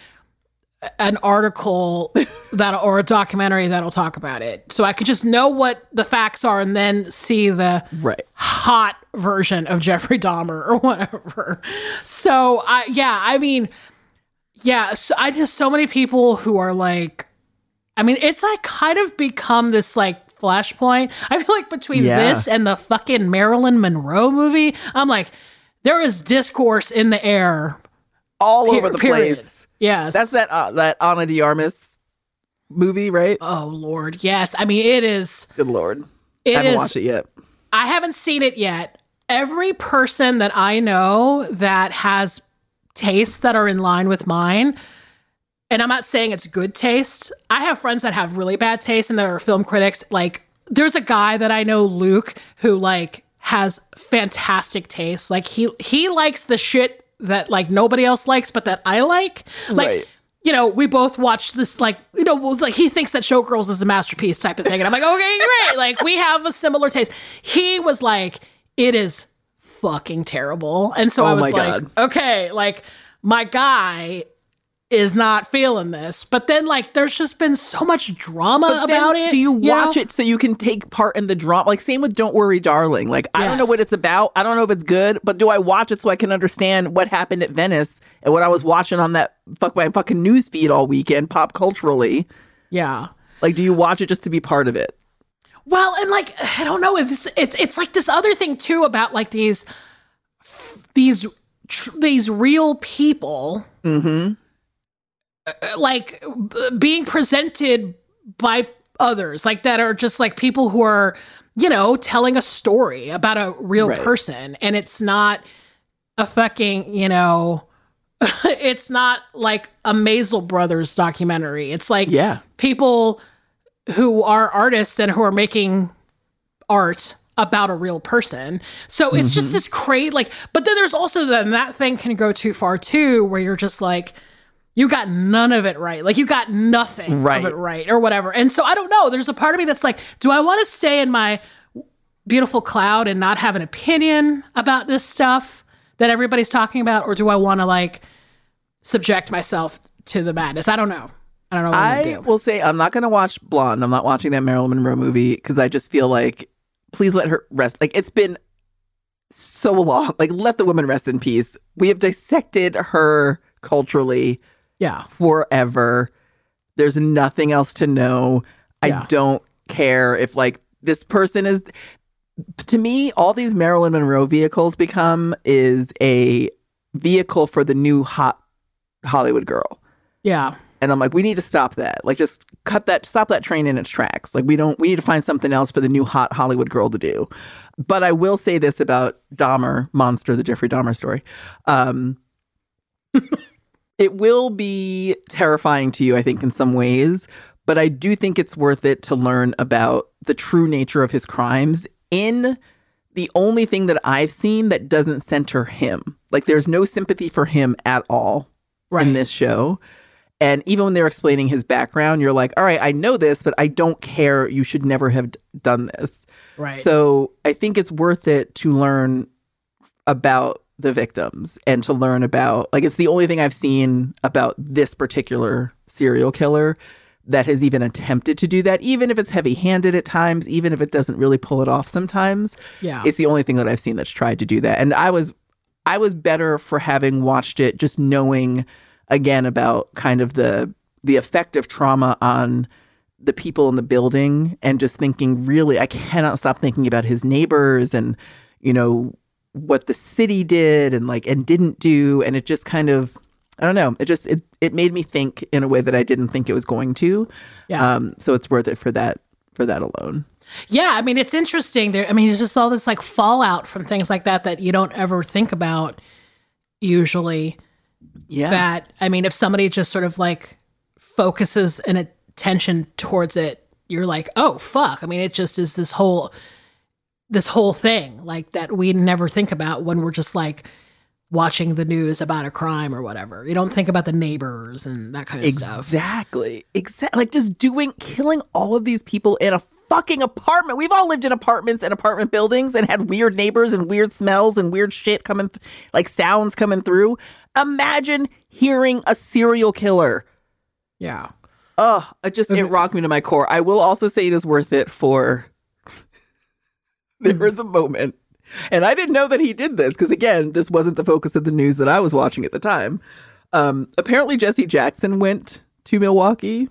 an article that or a documentary that'll talk about it so i could just know what the facts are and then see the right hot version of Jeffrey Dahmer or whatever. So I yeah, I mean yeah, so I just so many people who are like I mean, it's like kind of become this like flashpoint. I feel like between Yeah. this and the fucking Marilyn Monroe movie, I'm like there is discourse in the air. all over the period. place Yes. that's that uh, that Ana de Armas movie right Oh lord. Yes. I mean, it is good lord it i haven't is- watched it yet I haven't seen it yet. Every person that I know that has tastes that are in line with mine, and I'm not saying it's good taste. I have friends that have really bad taste and that are film critics. Like, there's a guy that I know, Luke, who like has fantastic taste. Like he he likes the shit that like nobody else likes, but that I like. Like Right. you know, we both watched this like you know, like he thinks that Showgirls is a masterpiece type of thing, and I'm like, okay, great. like we have a similar taste. He was like, it is fucking terrible, and so Oh I was like, God. okay, like my guy is not feeling this. But then like there's just been so much drama But about it. Do you watch know? it so you can take part in the drama? Like same with Don't Worry, Darling. Like I don't know what it's about. I don't know if it's good, but do I watch it so I can understand what happened at Venice and what I was watching on that fuck my fucking news feed all weekend, pop culturally? Yeah. Like, do you watch it just to be part of it? Well, and like I don't know, it's it's it's like this other thing too about like these these tr- these real people, Mm-hmm. Like being presented by others, like that are just like people who are you know telling a story about a real Right. person, and it's not a fucking you know. it's not like a Maysles Brothers documentary. It's like Yeah. people who are artists and who are making art about a real person. So it's Mm-hmm. just this crazy like but then there's also then that thing can go too far too where you're just like you got none of it right. Like you got nothing Right. of it right or whatever. And so I don't know, there's a part of me that's like do I want to stay in my beautiful cloud and not have an opinion about this stuff that everybody's talking about or do I want to like subject myself to the madness? I don't know. I don't know I will say I'm not going to watch Blonde. I'm not watching that Marilyn Monroe movie because I just feel like, please let her rest. Like it's been so long. Like let the woman rest in peace. We have dissected her culturally Yeah. forever. There's nothing else to know. Yeah. I don't care if like this person is. To me, all these Marilyn Monroe vehicles become is a vehicle for the new hot Hollywood girl. Yeah. And I'm like, we need to stop that. Like, just cut that, stop that train in its tracks. Like, we don't, we need to find something else for the new hot Hollywood girl to do. But I will say this about Dahmer, Monster, the Jeffrey Dahmer story. Um, it will be terrifying to you, I think, in some ways. But I do think it's worth it to learn about the true nature of his crimes in the only thing that I've seen that doesn't center him. Like, there's no sympathy for him at all Right. in this show. And even when they're explaining his background, you're like, all right, I know this, but I don't care. You should never have d- done this. Right. So I think it's worth it to learn about the victims and to learn about, like, it's the only thing I've seen about this particular serial killer that has even attempted to do that, even if it's heavy handed at times, even if it doesn't really pull it off sometimes. yeah. It's the only thing that I've seen that's tried to do that. And I was I was better for having watched it just knowing again about kind of the the effect of trauma on the people in the building and just thinking really I cannot stop thinking about his neighbors and you know what the city did and like and didn't do and it just kind of I don't know it just it it made me think in a way that I didn't think it was going to Yeah. um so it's worth it for that for that alone yeah. I mean, it's interesting. There. I mean, it's just all this like fallout from things like that that you don't ever think about usually. yeah That I mean, if somebody just sort of like focuses an attention towards it, you're like, oh fuck. I mean, it just is this whole this whole thing like that we never think about when we're just like watching the news about a crime or whatever. You don't think about the neighbors and that kind of stuff. Exactly. Exactly. Like just doing, killing all of these people in a fucking apartment. We've all lived in apartments and apartment buildings and had weird neighbors and weird smells and weird shit coming, th- like sounds coming through. Imagine hearing a serial killer. Yeah. Oh, it just, it rocked me to my core. I will also say it is worth it for. there was a moment, and I didn't know that he did this because, again, this wasn't the focus of the news that I was watching at the time. Um, apparently, Jesse Jackson went to Milwaukee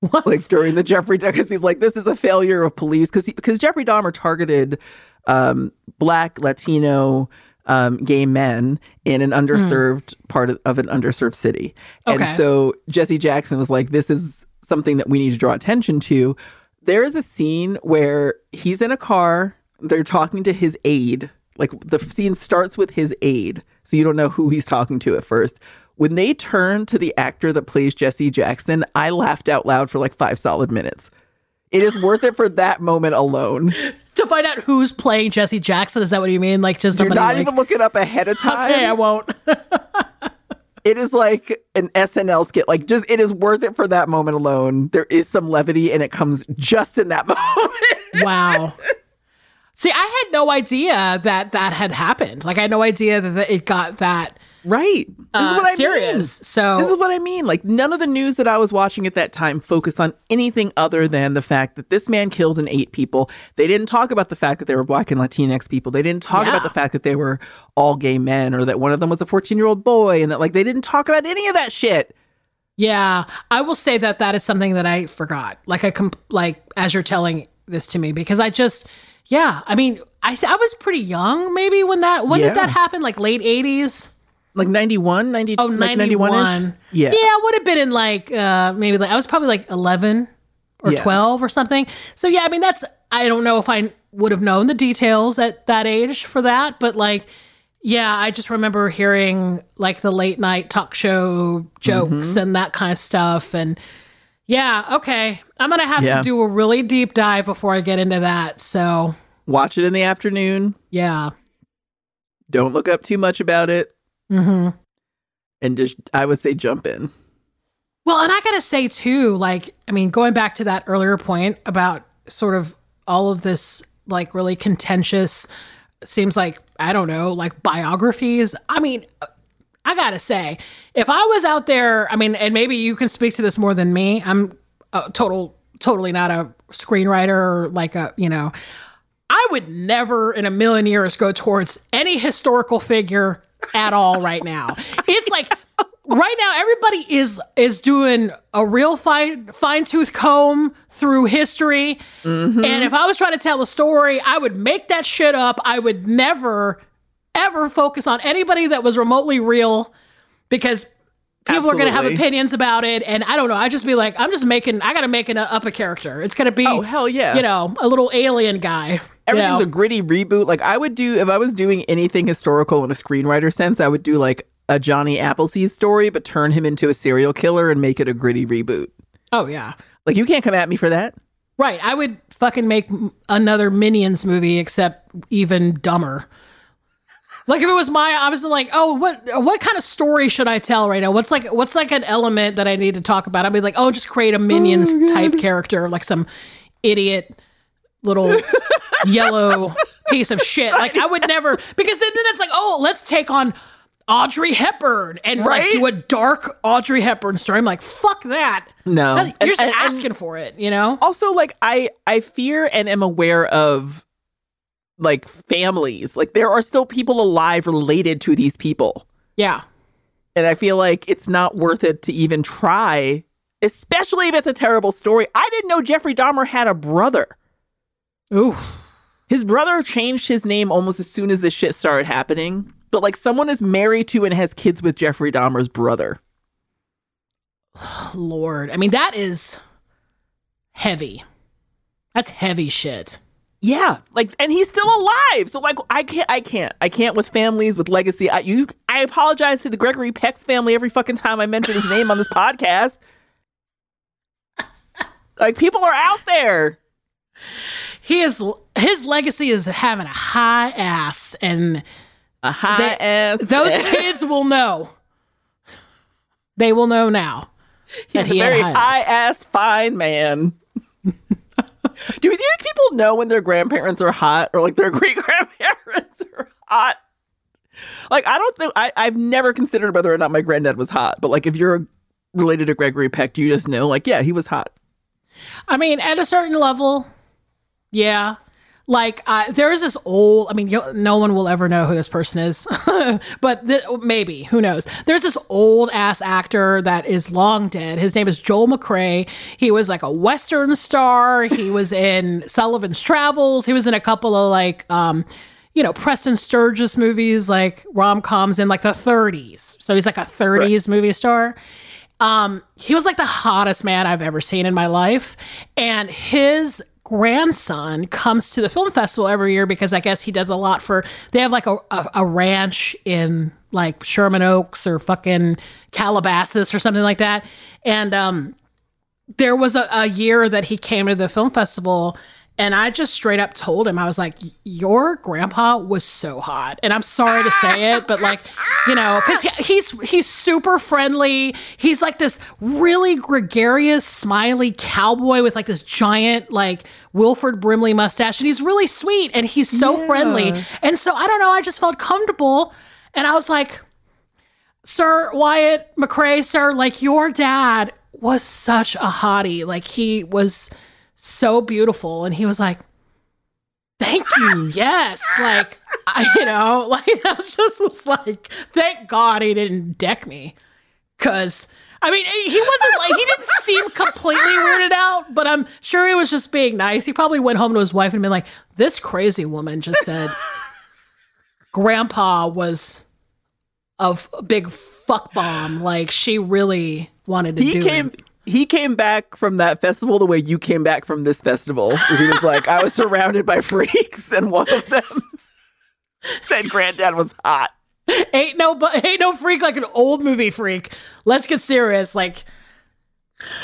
What? like during the Jeffrey because he's like this is a failure of police because because Jeffrey Dahmer targeted um, black Latino um, gay men in an underserved part of, of an underserved city, and so Jesse Jackson was like this is something that we need to draw attention to. There is a scene where he's in a car. They're talking to his aide. Like the scene starts with his aide, so you don't know who he's talking to at first. When they turn to the actor that plays Jesse Jackson, I laughed out loud for like five solid minutes. It is worth it for that moment alone. to find out who's playing Jesse Jackson? Is that what you mean? Like just somebody not like, even looking up ahead of time. Okay, I won't. it is like an SNL skit. Like just it is worth it for that moment alone. There is some levity and it comes just in that moment. wow. See, I had no idea that that had happened. Like I had no idea that it got that right. This is uh, what I serious. mean. So This is what I mean. Like none of the news that I was watching at that time focused on anything other than the fact that this man killed and ate people. They didn't talk about the fact that they were black and Latinx people. They didn't talk Yeah. about the fact that they were all gay men or that one of them was a 14-year-old boy and that like they didn't talk about any of that shit. Yeah, I will say that that is something that I forgot. Like I comp- like as you're telling this to me because I just yeah, I mean, I th- I was pretty young maybe when that when Yeah. did that happen? Like late 80s? Like 91, 92, Oh, like 91. 91 Yeah. Yeah, I would have been in like uh maybe like I was probably like 11 or Yeah. 12 or something. So yeah, I mean that's I don't know if I would have known the details at that age for that, but like yeah, I just remember hearing like the late night talk show jokes Mm-hmm. and that kind of stuff and yeah, okay. I'm going to have Yeah. to do a really deep dive before I get into that. So, Watch it in the afternoon. yeah. Don't look up too much about it Mhm. and just I would say jump in. Well, and I gotta say too, like, I mean, going back to that earlier point about sort of all of this, like, really contentious, seems like, I don't know, like biographies. I mean, I gotta say, if I was out there, I mean, and maybe you can speak to this more than me. I'm a total, totally not a screenwriter or like a, you know, I would never in a million years go towards any historical figure at all right now. It's like right now everybody is is doing a real fine fine tooth comb through history. Mm-hmm. And if I was trying to tell a story, I would make that shit up. I would never ever focus on anybody that was remotely real because people are going to have opinions about it and I don't know. I just be like I'm just making I got to make an, up a character. It's going to be Oh, hell yeah. You know, a little alien guy. Everything's know? a gritty reboot. Like I would do if I was doing anything historical in a screenwriter sense, I would do like a Johnny Appleseed story, but turn him into a serial killer and make it a gritty reboot. Oh yeah. Like you can't come at me for that. Right. I would fucking make another Minions movie, except even dumber. Like if it was my, I was like, oh, what what kind of story should I tell right now? What's like what's like an element that I need to talk about? I'd be like, oh, just create a Minions oh, type character, like some idiot little yellow piece of shit. Like I would never because then, then it's like, oh, let's take on Audrey Hepburn and like do a dark Audrey Hepburn story. I'm like, fuck that. No. You're And- just and- and asking for it, you know? also like I I fear and am aware of like families. Like there are still people alive related to these people. Yeah. And I feel like it's not worth it to even try, especially if it's a terrible story. I didn't know Jeffrey Dahmer had a brother. Ooh. His brother changed his name almost as soon as this shit started happening. But like someone is married to and has kids with Jeffrey Dahmer's brother. Lord. I mean, that is heavy. That's heavy shit. Yeah, like, and he's still alive. So like, I can't, I can't, I can't with families with legacy. I you, I apologize to the Gregory Peck's family every fucking time I mention his name on this podcast. Like, people are out there. He is his legacy is having a high ass and A high They- ass. those kids will know. They will know now that He's a he had very high high ass. ass fine man. Do you think people know when their grandparents are hot or like their great grandparents are hot? Like I don't think I, I've never considered whether or not my granddad was hot, but like if you're related to Gregory Peck, you just know like yeah, he was hot. I mean, at a certain level, yeah. Like uh, there's this old. I mean, no one will ever know who this person is, but th- maybe who knows? There's this old ass actor that is long dead. His name is Joel McCrea. He was like a western star. He was in Sullivan's Travels. He was in a couple of like, um, you know, Preston Sturges movies, like rom coms in like the 30s. So he's like a 30s movie star. Um, he was like the hottest man I've ever seen in my life. And his grandson comes to the film festival every year because I guess he does a lot for they have like a, a, a ranch in like Sherman Oaks or fucking Calabasas or something like that. And um there was a, a year that he came to the film festival And I just straight up told him, I was like, Your grandpa was so hot. And I'm sorry to say it, but like, you know, because he, he's he's super friendly. He's like this really gregarious, smiley cowboy with like this giant, like Wilford Brimley mustache. And he's really sweet and he's so Yeah. friendly. And so I don't know, I just felt comfortable. And I was like, Sir Wyatt McCrea, sir, like your dad was such a hottie. Like he was so beautiful. And he was like, Thank you. Yes. Like, I, you know, like I just was like, thank God he didn't deck me. Cause I mean, he wasn't like, he didn't seem completely weirded out, but I'm sure he was just being nice. He probably went home to his wife and been like, this crazy woman just said grandpa was a f- big fuck bomb. Like she really wanted to He do came. it. He came back from that festival the way you came back from this festival. He was like, I was surrounded by freaks, and one of them said granddad was hot. ain't no bu- ain't no freak like an old movie freak. Let's get serious. Like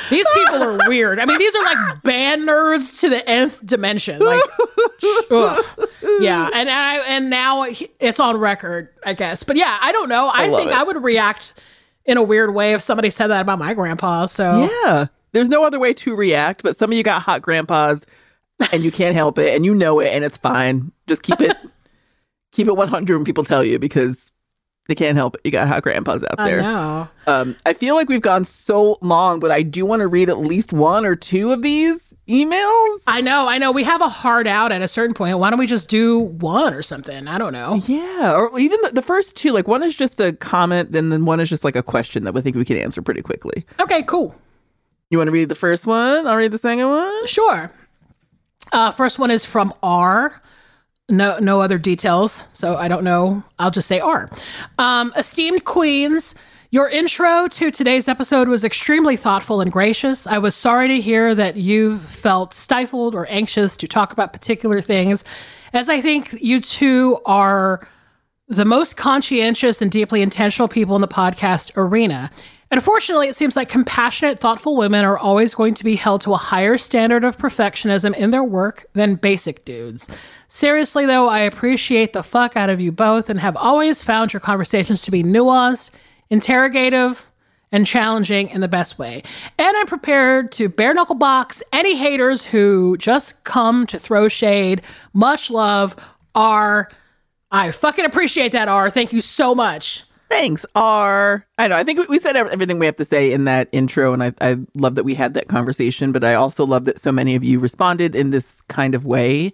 these people are weird. I mean, these are like band nerds to the nth dimension. Like, ugh. yeah, and I and now it's on record, I guess. But yeah, I don't know. I, love think it. I would react in a weird way if somebody said that about my grandpa. So Yeah. There's no other way to react, but some of you got hot grandpas and you can't help it and you know it and it's fine. Just keep it keep it 100 when people tell you because they can't help it. You got hot grandpas out there. I know. Um, I feel like we've gone so long, but I do want to read at least one or two of these emails. I know, I know. We have a hard out at a certain point. Why don't we just do one or something? I don't know. Yeah, or even the, the first two. Like one is just a comment, then then one is just like a question that we think we can answer pretty quickly. Okay, cool. You want to read the first one? I'll read the second one. Sure. Uh, first one is from R. No, no other details, so I don't know. I'll just say R. Um, esteemed queens, your intro to today's episode was extremely thoughtful and gracious. I was sorry to hear that you felt stifled or anxious to talk about particular things, as I think you two are the most conscientious and deeply intentional people in the podcast arena. And unfortunately, it seems like compassionate, thoughtful women are always going to be held to a higher standard of perfectionism in their work than basic dudes. Seriously, though, I appreciate the fuck out of you both and have always found your conversations to be nuanced, interrogative, and challenging in the best way. And I'm prepared to bare knuckle box any haters who just come to throw shade. Much love, R. I fucking appreciate that, R. Thank you so much. Thanks, R. I know. I think we- said everything we have to say in that intro, and I, I love that we had that conversation. But I also love that so many of you responded in this kind of way,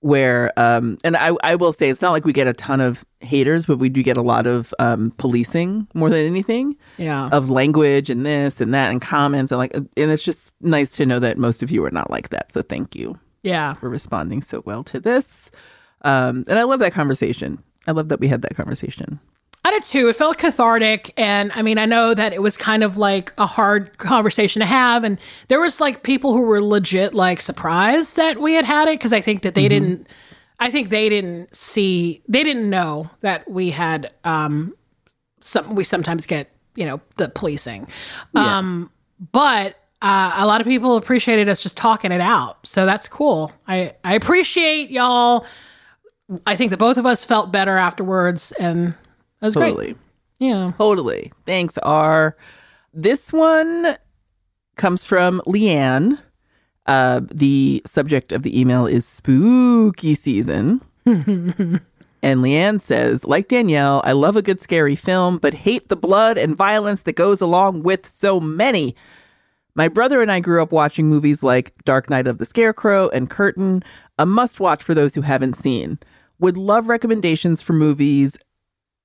where, um, and I, I will say it's not like we get a ton of haters, but we do get a lot of um, policing more than anything Yeah. of language and this and that and comments and like, and it's just nice to know that most of you are not like that. So thank you yeah. for responding so well to this. Um, and I love that conversation. I love that we had that conversation. I did too. It felt cathartic. And I mean, I know that it was kind of like a hard conversation to have. And there was like people who were legit like surprised that we had had it because I think that they didn't, I think they didn't see, they didn't know that we had, um, some, we sometimes get, you know, the policing. Um, but, uh, a lot of people appreciated us just talking it out. So that's cool. I, I appreciate y'all. I think that both of us felt better afterwards and that was great. Totally. Yeah. Totally. Thanks, R. This one comes from Leanne. Uh, the subject of the email is spooky season. and Leanne says, like Danielle, I love a good scary film, but hate the blood and violence that goes along with so many. My brother and I grew up watching movies like Dark Night of the Scarecrow and Curtain, a must watch for those who haven't seen. Would love recommendations for movies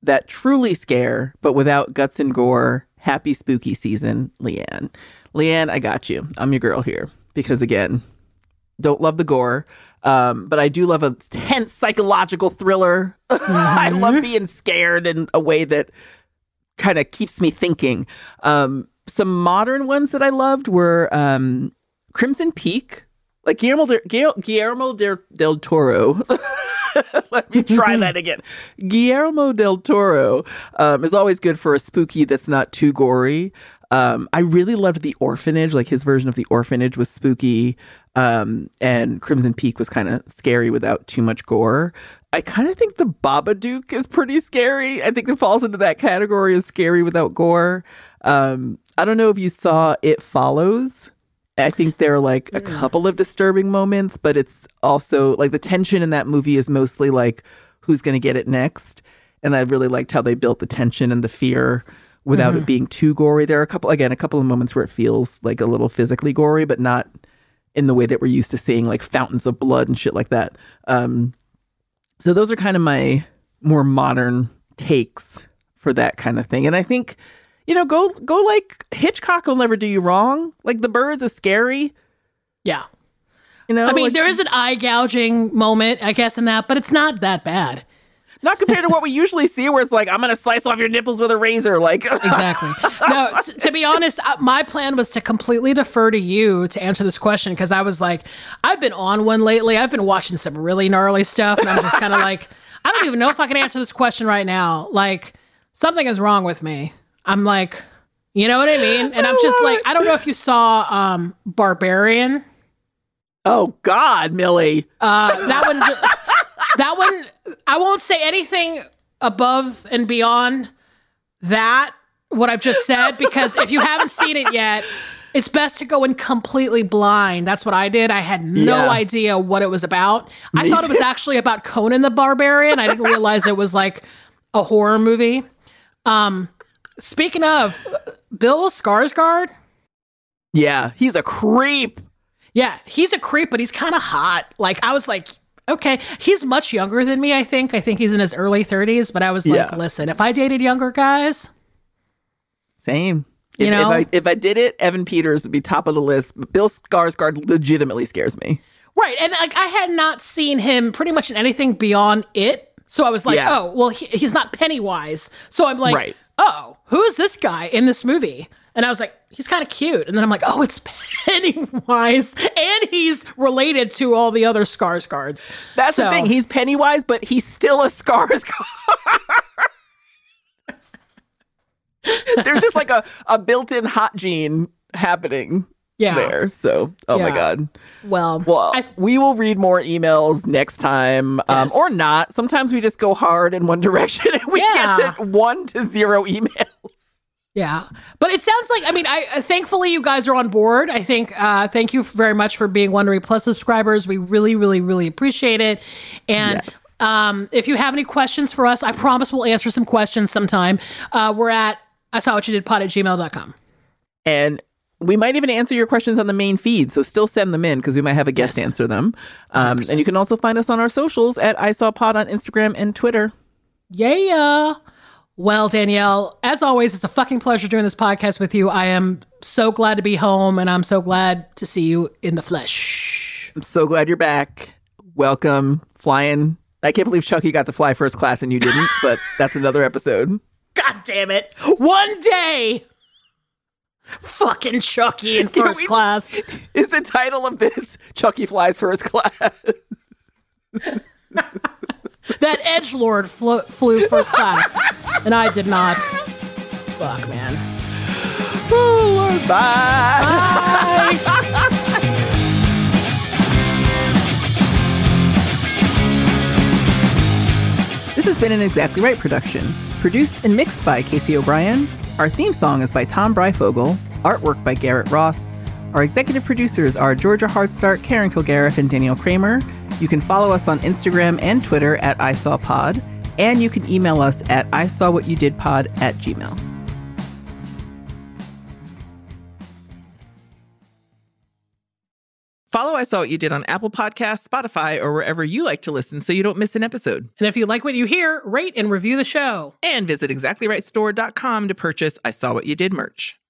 that truly scare, but without guts and gore. Happy spooky season, Leanne. Leanne, I got you. I'm your girl here because again, don't love the gore, um, but I do love a tense psychological thriller. I love being scared in a way that kind of keeps me thinking. Um, some modern ones that I loved were um, Crimson Peak, like Guillermo Guil- Guillermo del Toro. Let me try that again. Guillermo del Toro um, is always good for a spooky that's not too gory. Um, I really loved the orphanage. Like his version of the orphanage was spooky, um, and Crimson Peak was kind of scary without too much gore. I kind of think the Babadook is pretty scary. I think it falls into that category of scary without gore. Um, I don't know if you saw It Follows. I think there are like a couple of disturbing moments, but it's also like the tension in that movie is mostly like who's going to get it next. And I really liked how they built the tension and the fear without it being too gory. There are a couple, again, a couple of moments where it feels like a little physically gory, but not in the way that we're used to seeing like fountains of blood and shit like that. Um, so those are kind of my more modern takes for that kind of thing. And I think, you know, go go like Hitchcock will never do you wrong. Like the birds is scary. Yeah. You know, I mean, like, there is an eye gouging moment, I guess, in that, but it's not that bad. not compared to what we usually see, where it's like I'm gonna slice off your nipples with a razor. Like, Exactly. no, t- to be honest, uh, my plan was to completely defer to you to answer this question because I was like, I've been on one lately. I've been watching some really gnarly stuff, and I'm just kind of like, I don't even know if I can answer this question right now. Like, something is wrong with me. I'm like, you know what I mean? And I'm just like, I don't know if you saw um, Barbarian. oh God, Millie. Uh, that one, that one, I won't say anything above and beyond that, what I've just said, because if you haven't seen it yet, it's best to go in completely blind. That's what I did. I had no Yeah. idea what it was about. I Me thought it was actually about Conan the Barbarian. I didn't realize it was like a horror movie. Um, speaking of Bill Skarsgård, Yeah, he's a creep. Yeah, he's a creep, but he's kind of hot. Like I was like, okay, he's much younger than me. I think. I think he's in his early thirties. But I was like, Yeah. listen, if I dated younger guys, Same. You if, know? if I if I did it, Evan Peters would be top of the list. But Bill Skarsgård legitimately scares me. right? And like I had not seen him pretty much in anything beyond it. So I was like, Yeah. oh, well, he, he's not Pennywise. So I'm like, Right. Oh, who is this guy in this movie? And I was like, he's kind of cute. And then I'm like, oh, it's Pennywise, and he's related to all the other Skarsgårds. That's the thing. He's Pennywise, but he's still a Skarsgård. There's just like a, a built-in hot gene happening Yeah. there. So, oh my god. Well, Well, I, we will read more emails next time, um, Yes. or not. Sometimes we just go hard in one direction and we Yeah. get to one to zero emails. Yeah, but it sounds like I mean, I uh, thankfully you guys are on board. I think uh, thank you very much for being Wondery Plus subscribers. We really, really, really appreciate it. And Yes. um, if you have any questions for us, I promise we'll answer some questions sometime. Uh, we're at I saw what you did pod at gmail.com. And we might even answer your questions on the main feed. So still send them in because we might have a guest Yes. answer them. Um, and you can also find us on our socials at I Saw Pod on Instagram and Twitter. Yeah. Well, Danielle, as always, it's a fucking pleasure doing this podcast with you. I am so glad to be home and I'm so glad to see you in the flesh. I'm so glad you're back. Welcome, flying. I can't believe Chucky got to fly first class and you didn't, but that's another episode. God damn it. One day. Fucking Chucky in first we- class. Is the title of this Chucky flies first class? That edge lord flew, flew first class, and I did not. Fuck, man. oh, Lord, bye. Bye. This has been an Exactly Right production, produced and mixed by Casey O'Brien. Our theme song is by Tom Breyfogle, artwork by Garrett Ross. Our executive producers are Georgia Hardstark, Karen Kilgariff, and Danielle Kramer. You can follow us on Instagram and Twitter at ISawPod, and you can email us at ISawWhatYouDidPod at gmail. Follow I Saw What You Did on Apple Podcasts, Spotify, or wherever you like to listen so you don't miss an episode. And if you like what you hear, rate and review the show. And visit exactlyrightstore.com to purchase I Saw What You Did merch.